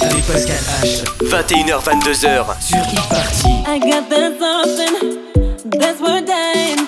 Avec Pascal H. 21h, 22h sur e Party. I got that something that's worth dying.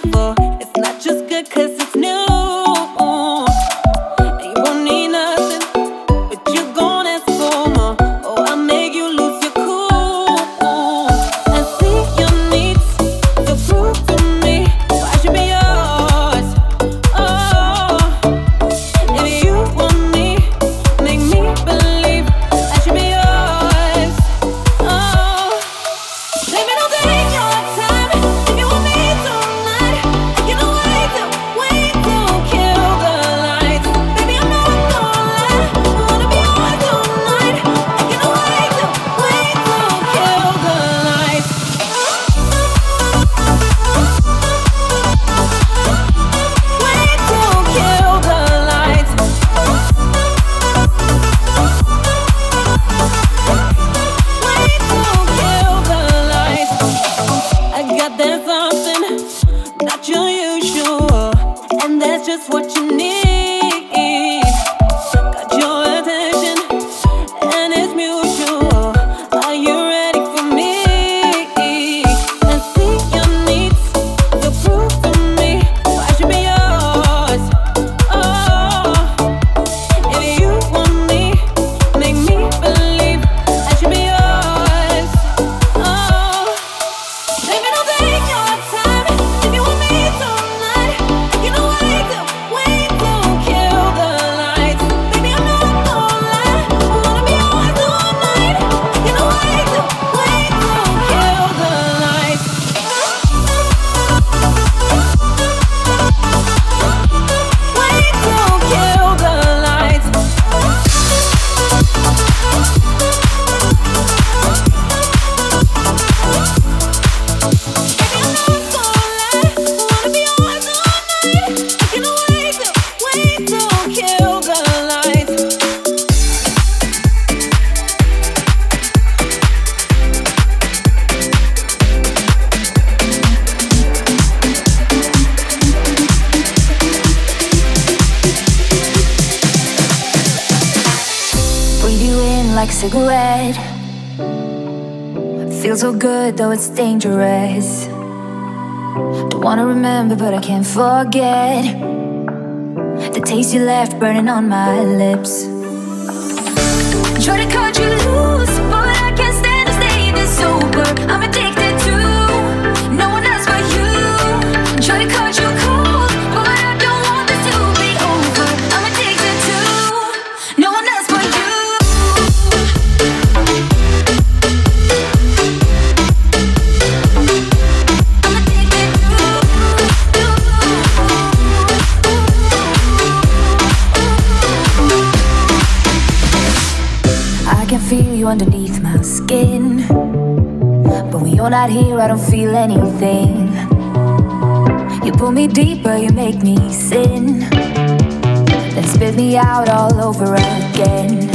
good, though it's dangerous. Don't wanna remember, but I can't forget the taste you left burning on my lips. I don't feel anything. You pull me deeper, you make me sin. Then spit me out all over again.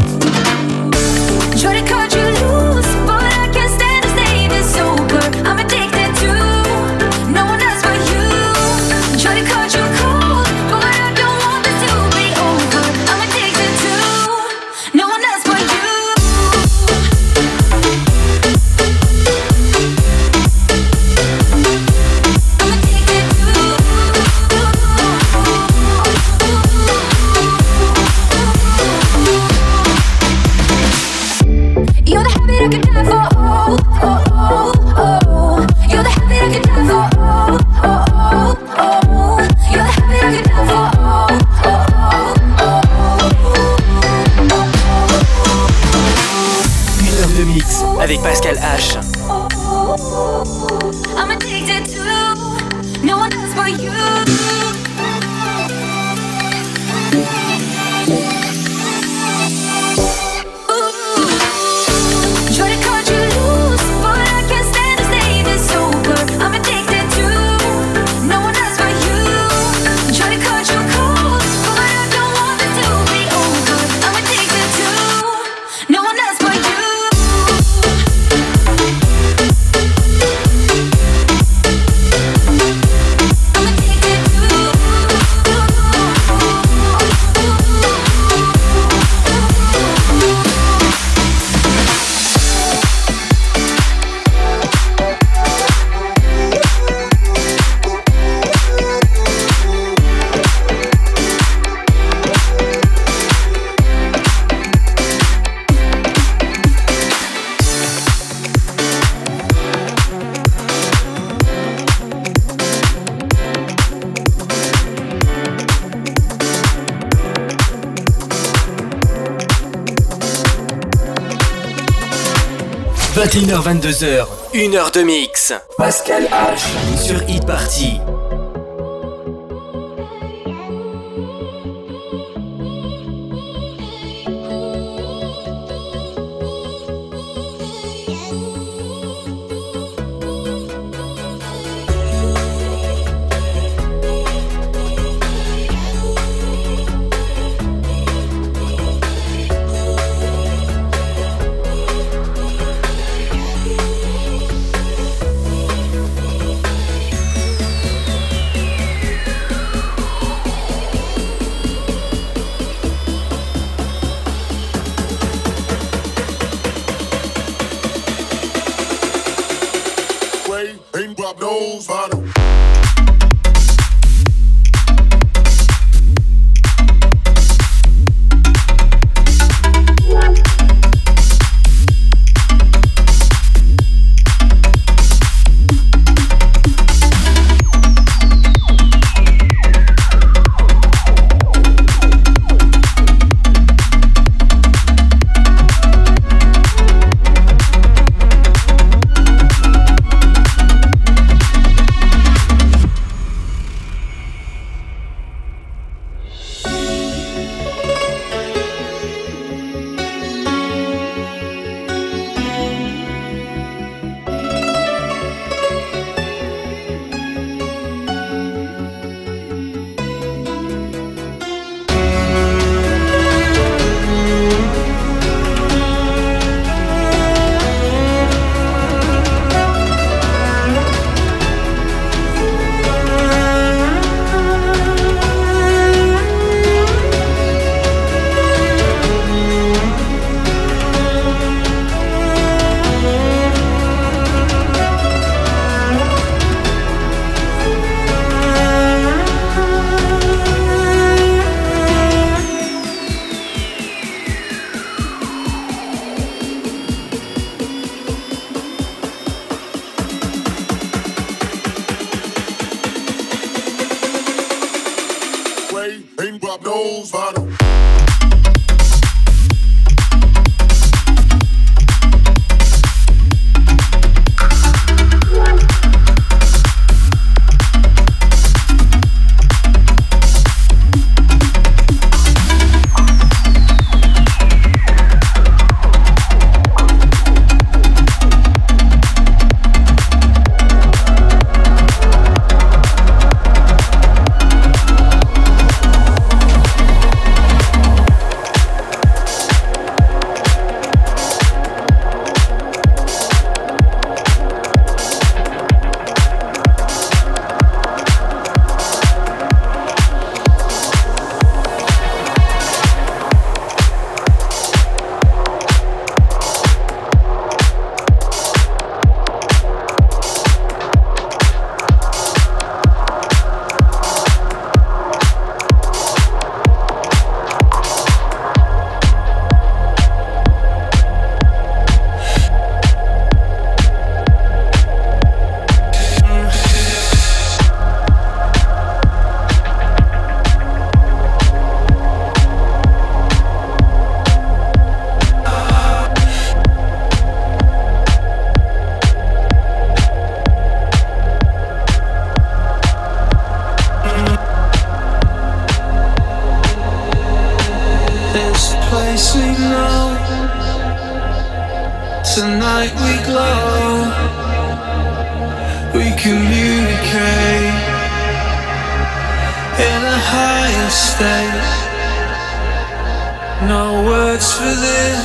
21h, 22h. Une heure de mix. Pascal H. Sur Hit Party. for this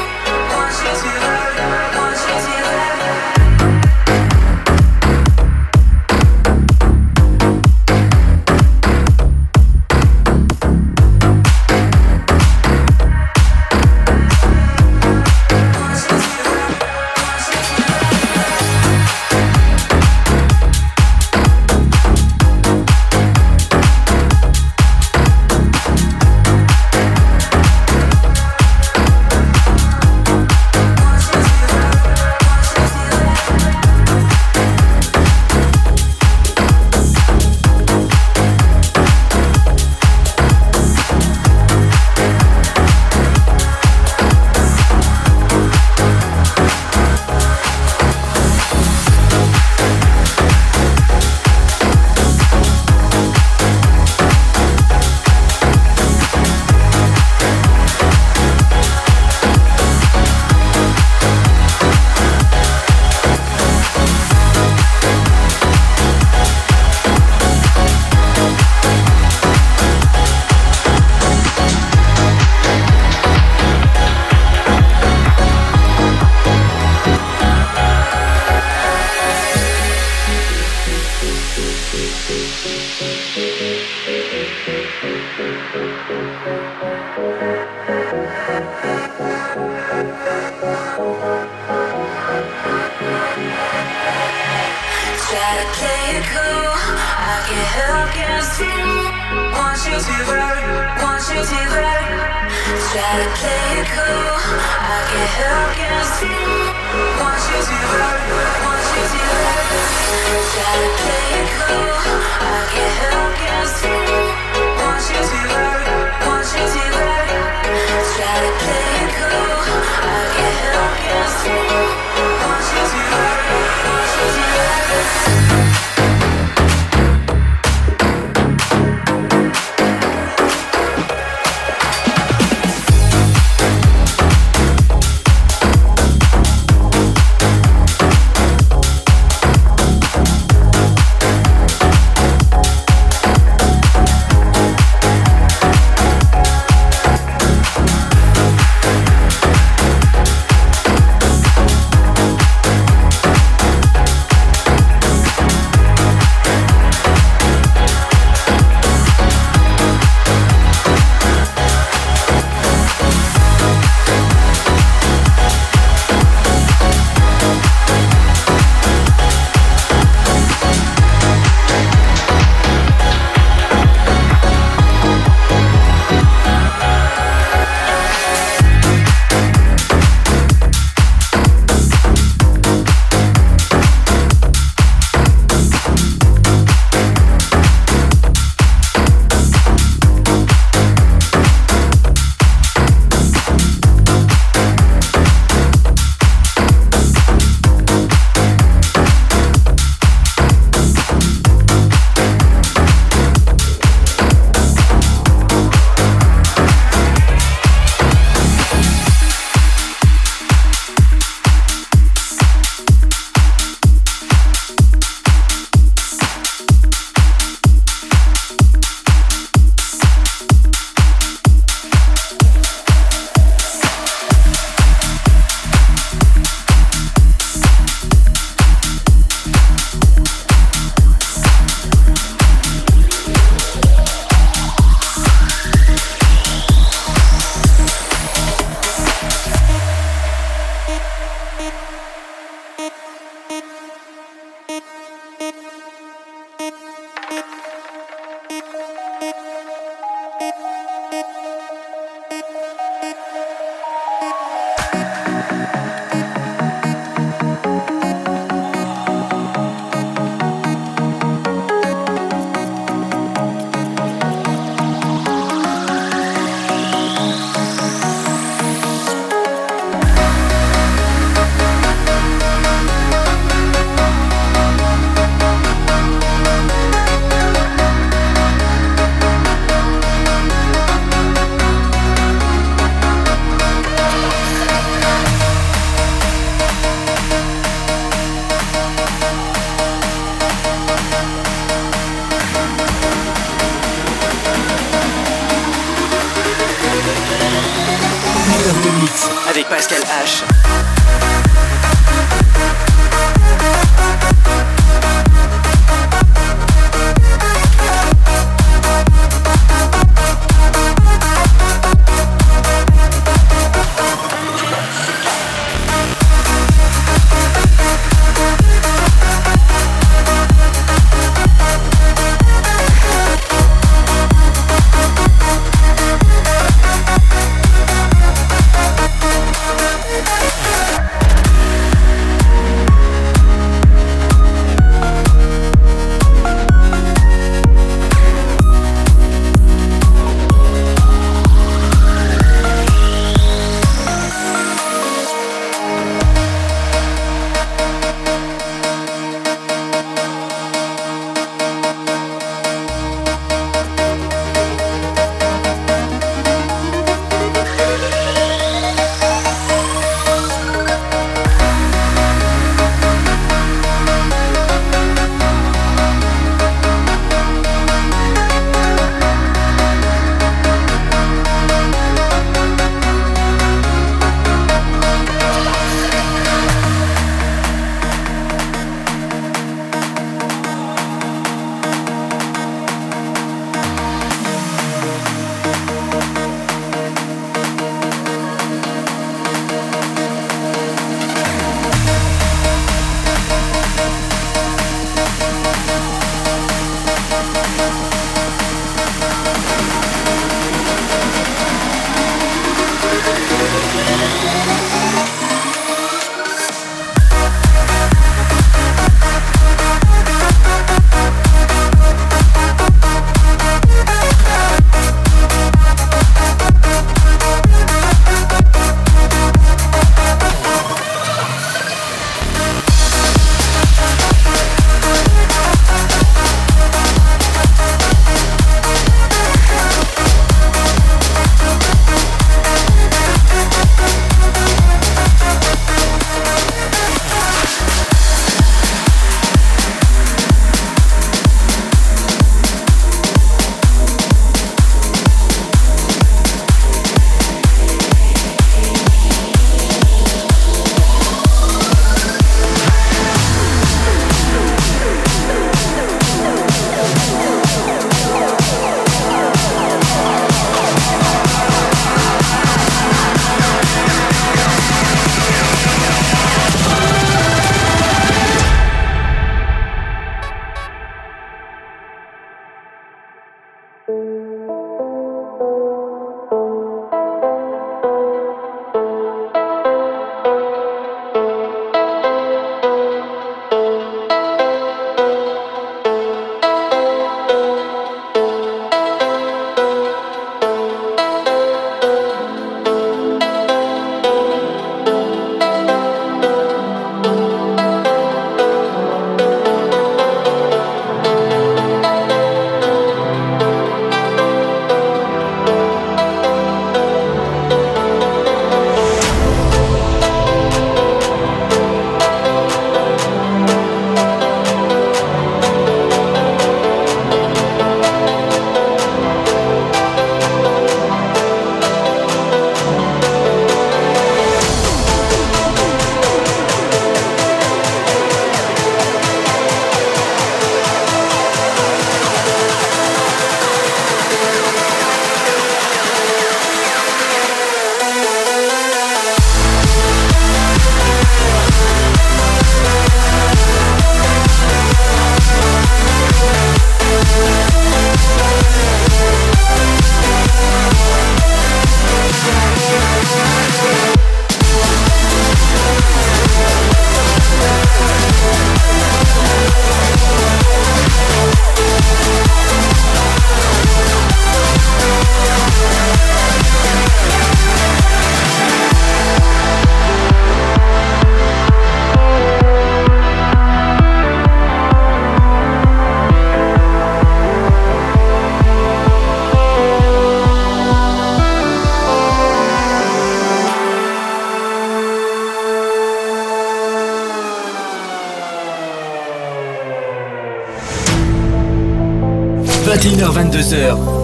treat you right. I wanna love. you. Avec Pascal H.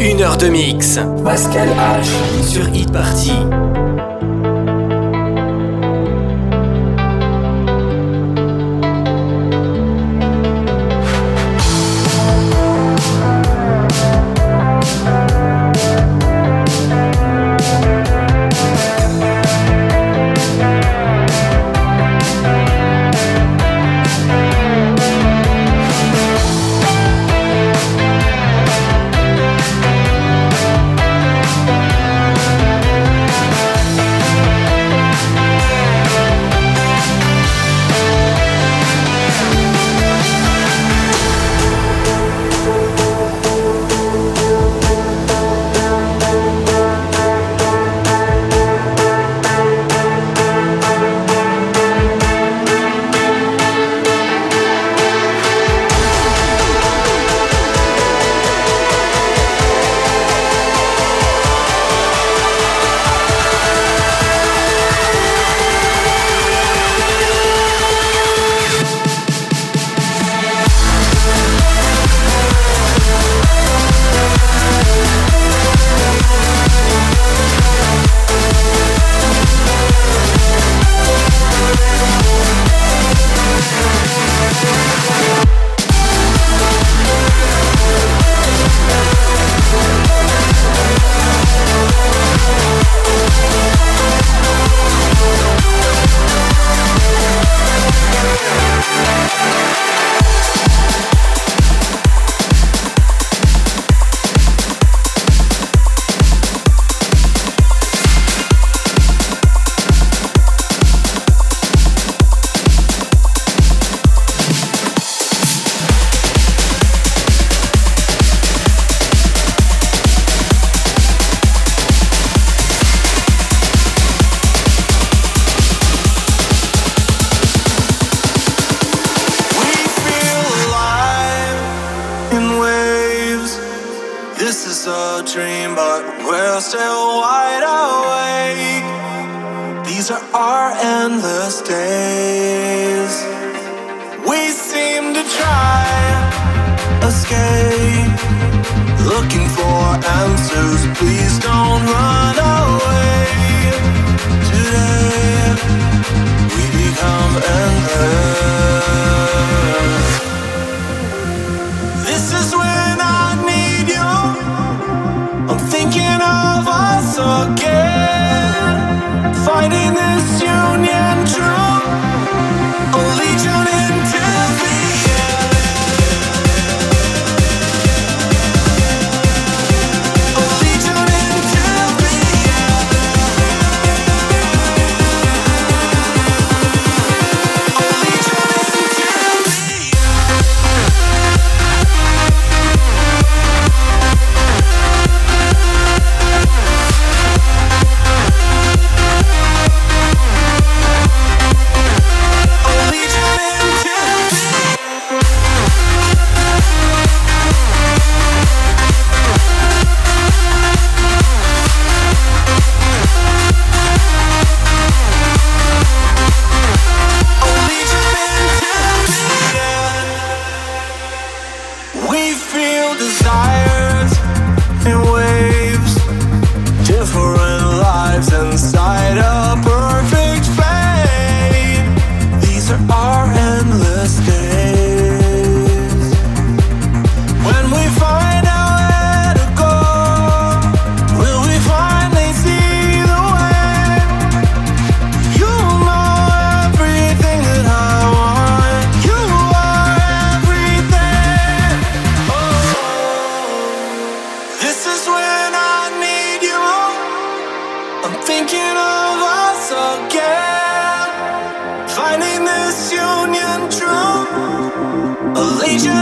Une heure de mix. Pascal H. Sur Hit Party.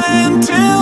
Until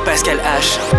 Pascal H.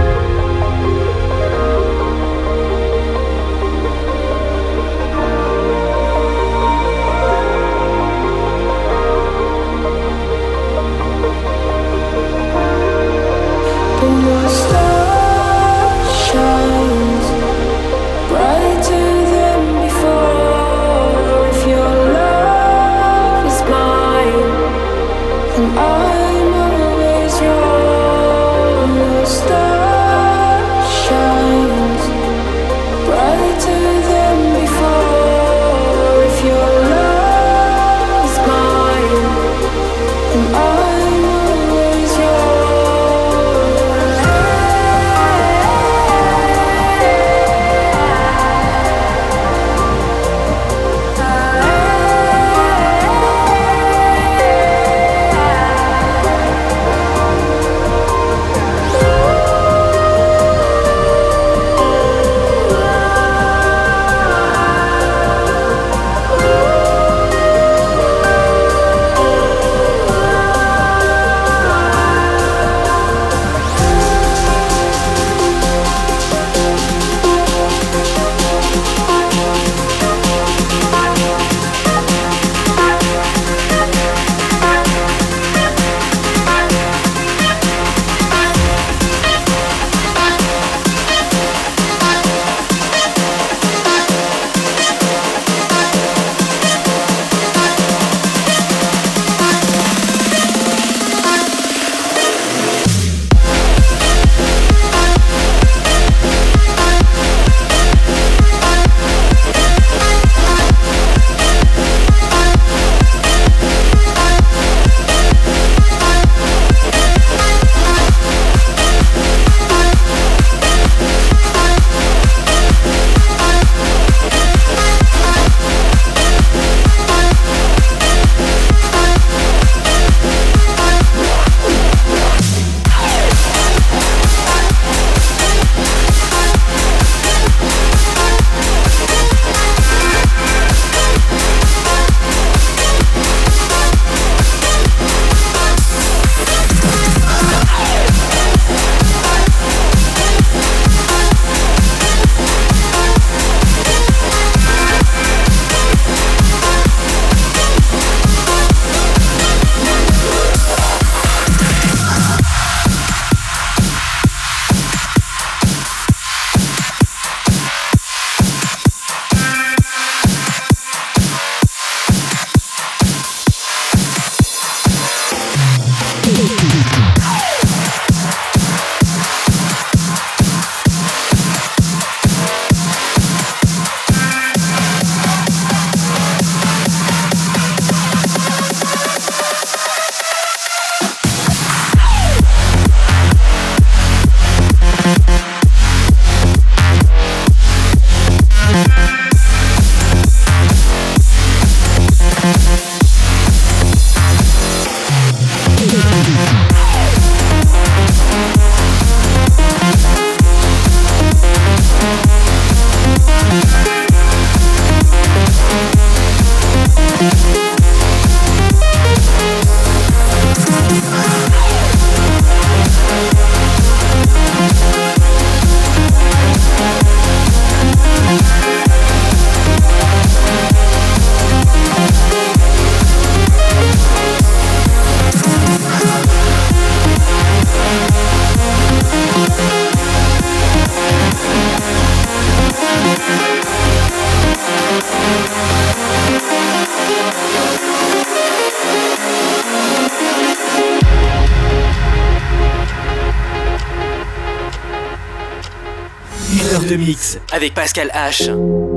avec Pascal H.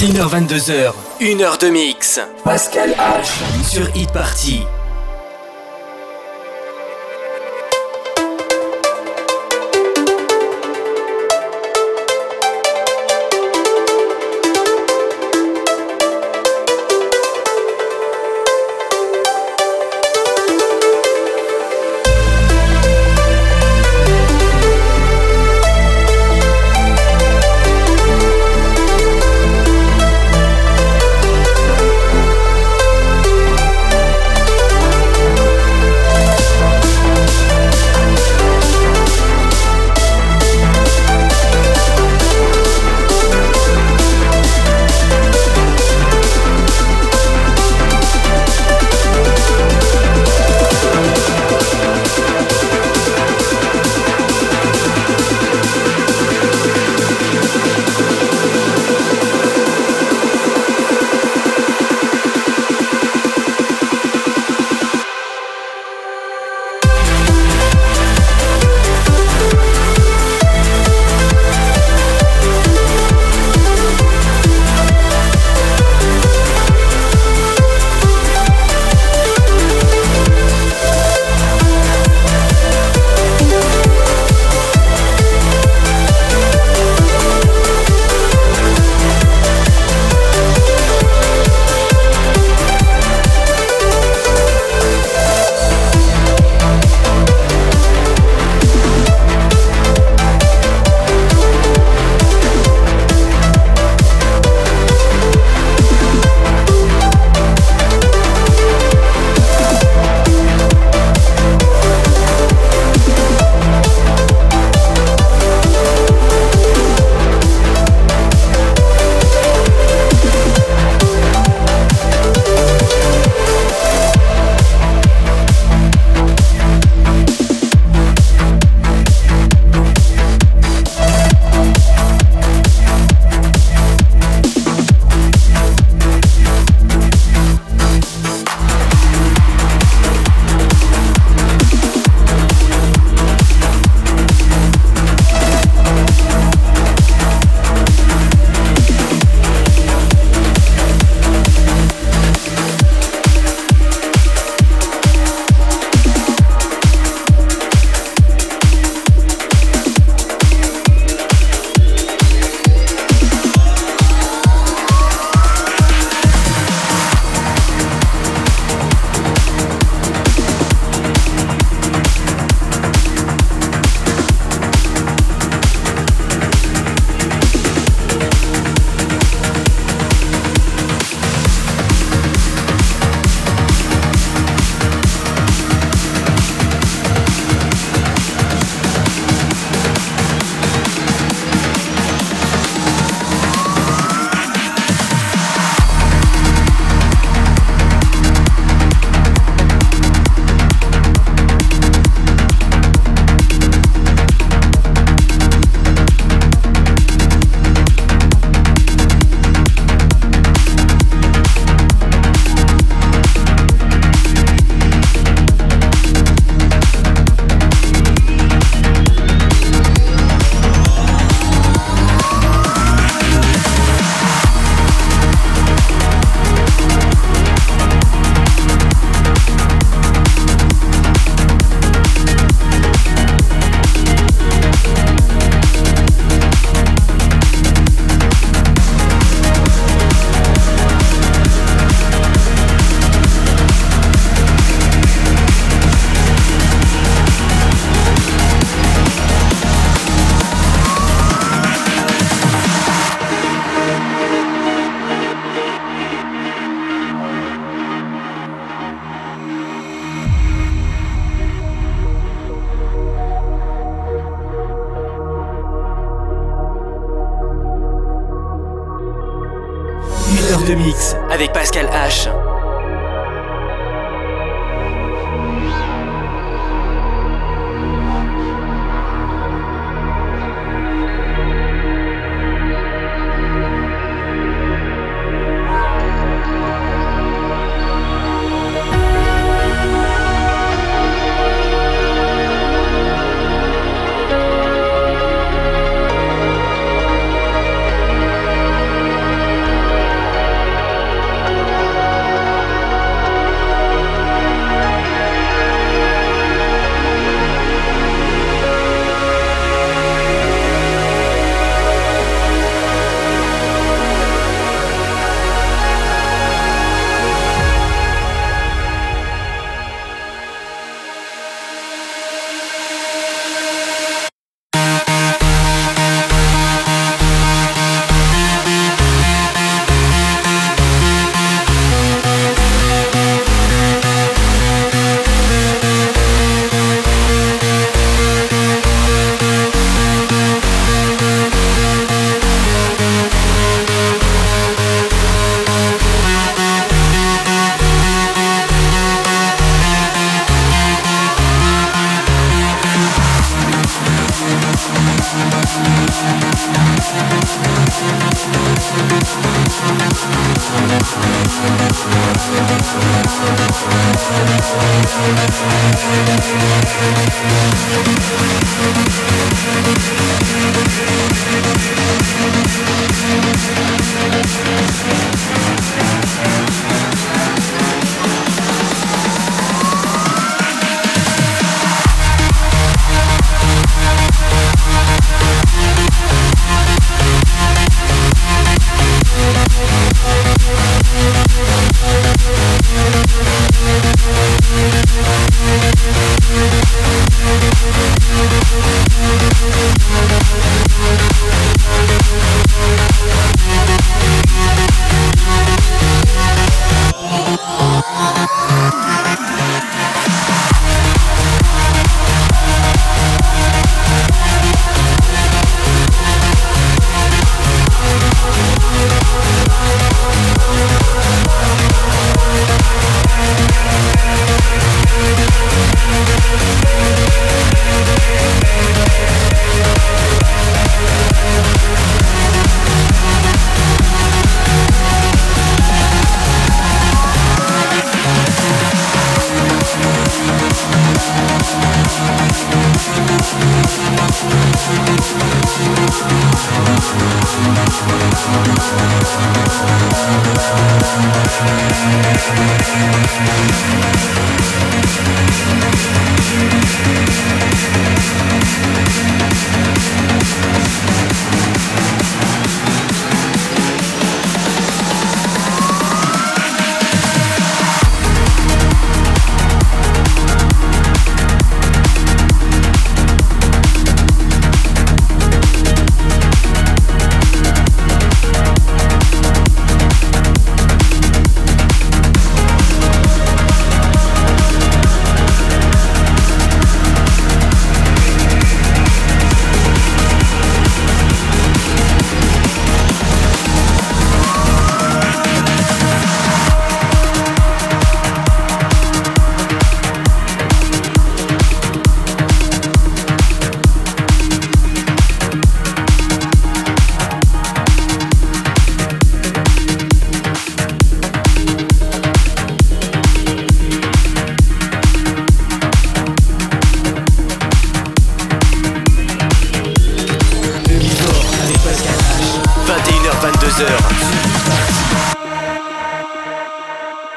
21h22h, 1h de mix. Pascal H. Sur Hit Party.